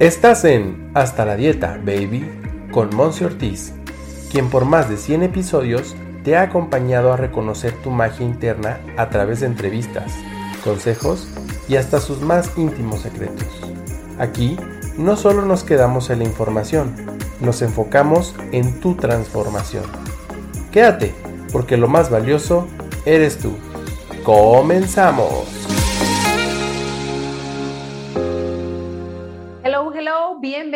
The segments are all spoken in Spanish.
Estás en Hasta la Dieta, Baby, con Monse Ortiz, quien por más de 100 episodios te ha acompañado a reconocer tu magia interna a través de entrevistas, consejos y hasta sus más íntimos secretos. Aquí no solo nos quedamos en la información, nos enfocamos en tu transformación. Quédate, porque lo más valioso eres tú. ¡Comenzamos!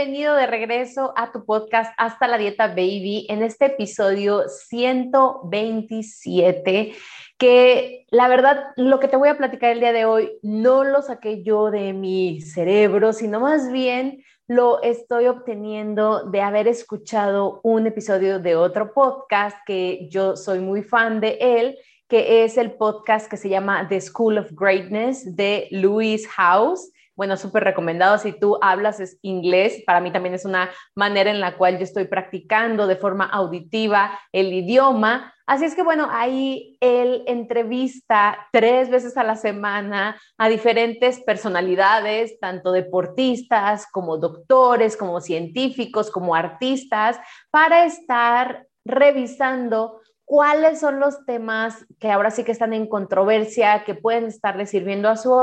Bienvenido de regreso a tu podcast Hasta la Dieta Baby en este episodio 127 que la verdad lo que te voy a platicar el día de hoy no lo saqué yo de mi cerebro, sino más bien lo estoy obteniendo de haber escuchado un episodio de otro podcast que yo soy muy fan de él, que es el podcast que se llama The School of Greatness de Louis House bueno, súper recomendado si tú hablas es inglés. Para mí también es una manera en la cual yo estoy practicando de forma auditiva el idioma. Así es que bueno, ahí él entrevista tres veces a la semana a diferentes personalidades, tanto deportistas como doctores, como científicos, como artistas, para estar revisando cuáles son los temas que ahora sí que están en controversia, que pueden estarle sirviendo a su,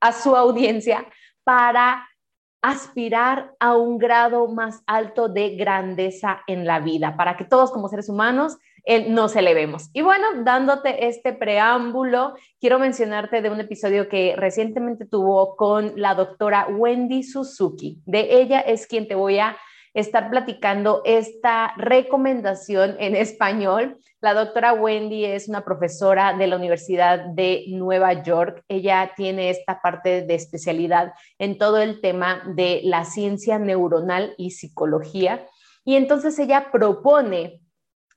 a su audiencia para aspirar a un grado más alto de grandeza en la vida, para que todos como seres humanos eh, nos elevemos. Y bueno, dándote este preámbulo, quiero mencionarte de un episodio que recientemente tuvo con la doctora Wendy Suzuki. De ella es quien te voy a estar platicando esta recomendación en español. La doctora Wendy es una profesora de la Universidad de Nueva York. Ella tiene esta parte de especialidad en todo el tema de la ciencia neuronal y psicología. Y entonces ella propone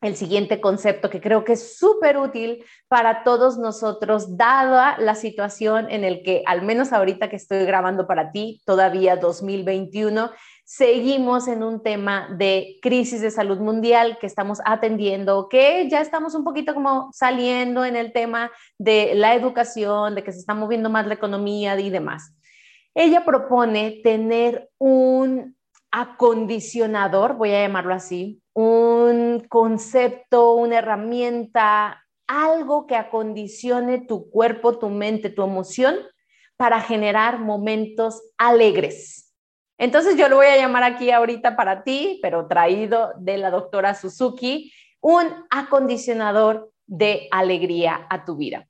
el siguiente concepto que creo que es súper útil para todos nosotros, dada la situación en el que, al menos ahorita que estoy grabando para ti, todavía 2021, seguimos en un tema de crisis de salud mundial que estamos atendiendo, que ya estamos un poquito como saliendo en el tema de la educación, de que se está moviendo más la economía y demás. Ella propone tener un acondicionador, voy a llamarlo así, un concepto, una herramienta, algo que acondicione tu cuerpo, tu mente, tu emoción para generar momentos alegres entonces yo lo voy a llamar aquí ahorita para ti, pero traído de la doctora Suzuki, un acondicionador de alegría a tu vida.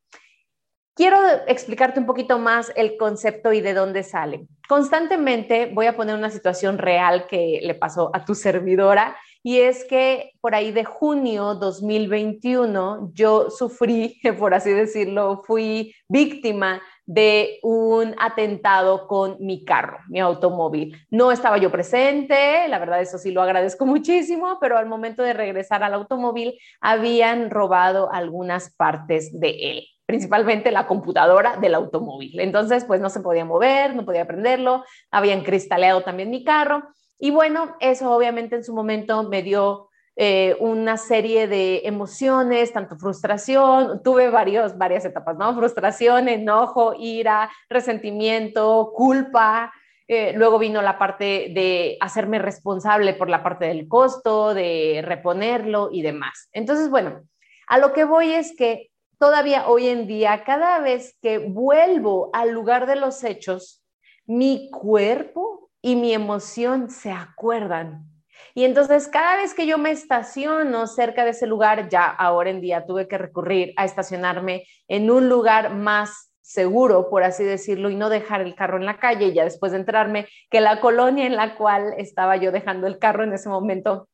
Quiero explicarte un poquito más el concepto y de dónde sale. Constantemente voy a poner una situación real que le pasó a tu servidora y es que por ahí de junio 2021 yo sufrí, por así decirlo, fui víctima de un atentado con mi carro, mi automóvil. No estaba yo presente, la verdad eso sí lo agradezco muchísimo, pero al momento de regresar al automóvil habían robado algunas partes de él principalmente la computadora del automóvil. Entonces, pues no se podía mover, no podía prenderlo, habían cristaleado también mi carro. Y bueno, eso obviamente en su momento me dio eh, una serie de emociones, tanto frustración, tuve varios, varias etapas, ¿no? Frustración, enojo, ira, resentimiento, culpa. Eh, luego vino la parte de hacerme responsable por la parte del costo, de reponerlo y demás. Entonces, bueno, a lo que voy es que todavía hoy en día, cada vez que vuelvo al lugar de los hechos, mi cuerpo y mi emoción se acuerdan y entonces cada vez que yo me estaciono cerca de ese lugar, ya ahora en día tuve que recurrir a estacionarme en un lugar más seguro, por así decirlo, y no dejar el carro en la calle. ya después de enterarme que la colonia en la cual estaba yo dejando el carro en ese momento,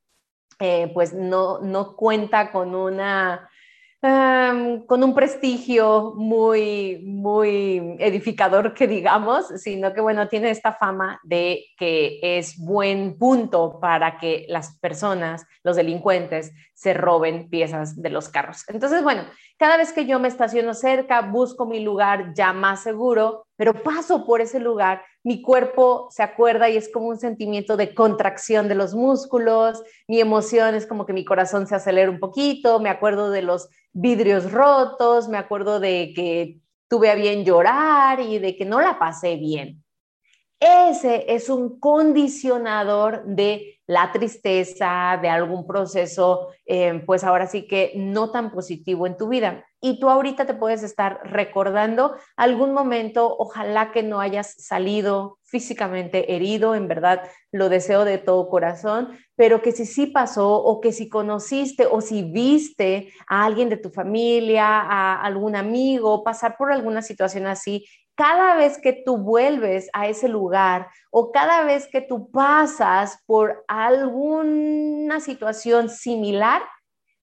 eh, pues no, no cuenta con una con un prestigio muy, muy edificador, que digamos, sino que, bueno, tiene esta fama de que es buen punto para que las personas, los delincuentes, se roben piezas de los carros. Entonces, bueno, cada vez que yo me estaciono cerca, busco mi lugar ya más seguro, pero paso por ese lugar, mi cuerpo se acuerda y es como un sentimiento de contracción de los músculos, mi emoción es como que mi corazón se acelera un poquito, me acuerdo de los vidrios rotos, me acuerdo de que tuve a bien llorar y de que no la pasé bien. Ese es un condicionador de la tristeza, de algún proceso, eh, pues ahora sí que no tan positivo en tu vida. Y tú ahorita te puedes estar recordando algún momento, ojalá que no hayas salido físicamente herido, en verdad lo deseo de todo corazón, pero que si sí pasó o que si conociste o si viste a alguien de tu familia, a algún amigo pasar por alguna situación así cada vez que tú vuelves a ese lugar o cada vez que tú pasas por alguna situación similar,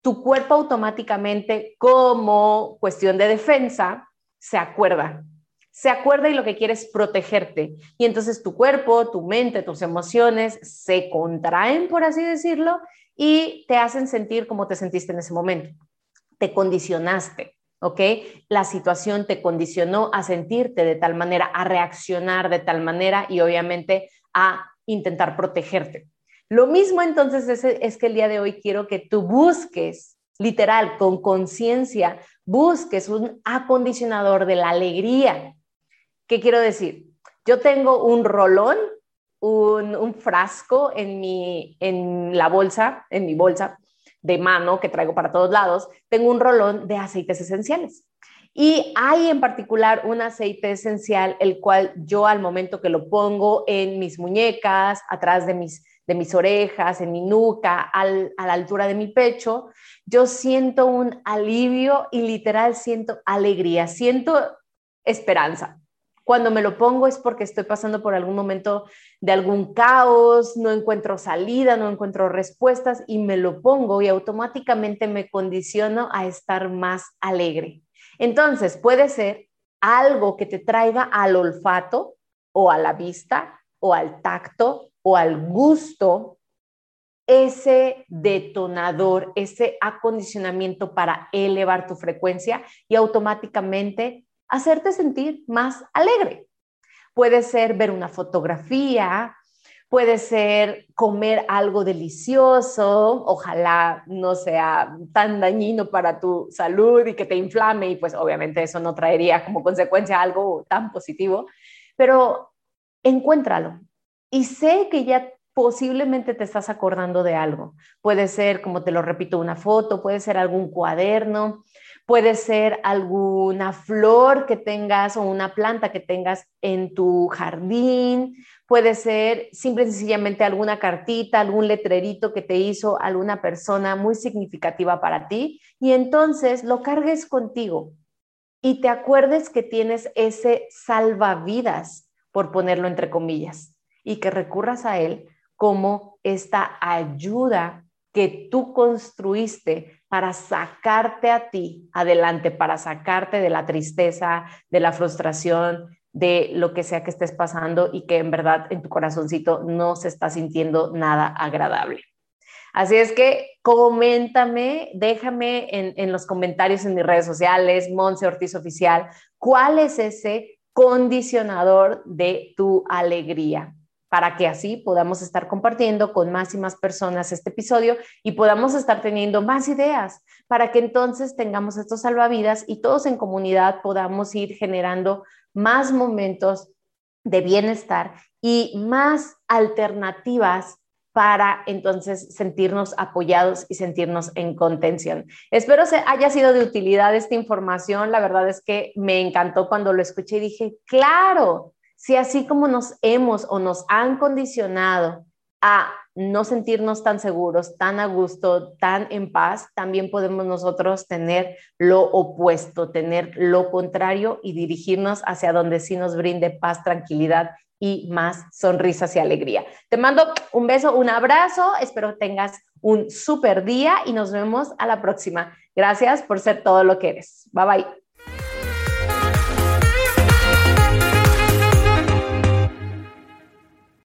tu cuerpo automáticamente, como cuestión de defensa, se acuerda. Se acuerda y lo que quiere es protegerte. Y entonces tu cuerpo, tu mente, tus emociones se contraen, por así decirlo, y te hacen sentir como te sentiste en ese momento. Te condicionaste. ¿ok? La situación te condicionó a sentirte de tal manera, a reaccionar de tal manera y obviamente a intentar protegerte. Lo mismo entonces es, que el día de hoy quiero que tú busques, literal, con conciencia, busques un acondicionador de la alegría. ¿Qué quiero decir? Yo tengo un rolón, un, un frasco en, mi, en la bolsa, en mi bolsa, de mano que traigo para todos lados, tengo un rolón de aceites esenciales. Y hay en particular un aceite esencial, el cual yo al momento que lo pongo en mis muñecas, atrás de mis, de mis orejas, en mi nuca, a la altura de mi pecho, yo siento un alivio y literal siento alegría, siento esperanza. Cuando me lo pongo es porque estoy pasando por algún momento de algún caos, no encuentro salida, no encuentro respuestas y me lo pongo y automáticamente me condiciono a estar más alegre. Entonces, puede ser algo que te traiga al olfato o a la vista o al tacto o al gusto, ese detonador, ese acondicionamiento para elevar tu frecuencia y automáticamente hacerte sentir más alegre. Puede ser ver una fotografía, puede ser comer algo delicioso, ojalá no sea tan dañino para tu salud y que te inflame y pues obviamente eso no traería como consecuencia algo tan positivo, pero encuéntralo. Y sé que ya posiblemente te estás acordando de algo. Puede ser, como te lo repito, una foto, puede ser algún cuaderno, Puede ser alguna flor que tengas o una planta que tengas en tu jardín. Puede ser simple y sencillamente alguna cartita, algún letrerito que te hizo alguna persona muy significativa para ti. Y entonces lo cargues contigo y te acuerdes que tienes ese salvavidas, por ponerlo entre comillas, y que recurras a él como esta ayuda que tú construiste para sacarte a ti adelante, para sacarte de la tristeza, de la frustración, de lo que sea que estés pasando y que en verdad en tu corazoncito no se está sintiendo nada agradable. Así es que coméntame, déjame en, en los comentarios en mis redes sociales, Monse Ortiz Oficial, cuál es ese condicionador de tu alegría para que así podamos estar compartiendo con más y más personas este episodio y podamos estar teniendo más ideas para que entonces tengamos estos salvavidas y todos en comunidad podamos ir generando más momentos de bienestar y más alternativas para entonces sentirnos apoyados y sentirnos en contención. Espero se haya sido de utilidad esta información. La verdad es que me encantó cuando lo escuché y dije, claro, si así como nos hemos o nos han condicionado a no sentirnos tan seguros, tan a gusto, tan en paz, también podemos nosotros tener lo opuesto, tener lo contrario y dirigirnos hacia donde sí nos brinde paz, tranquilidad y más sonrisas y alegría. Te mando un beso, un abrazo, espero tengas un súper día y nos vemos a la próxima. Gracias por ser todo lo que eres. Bye bye.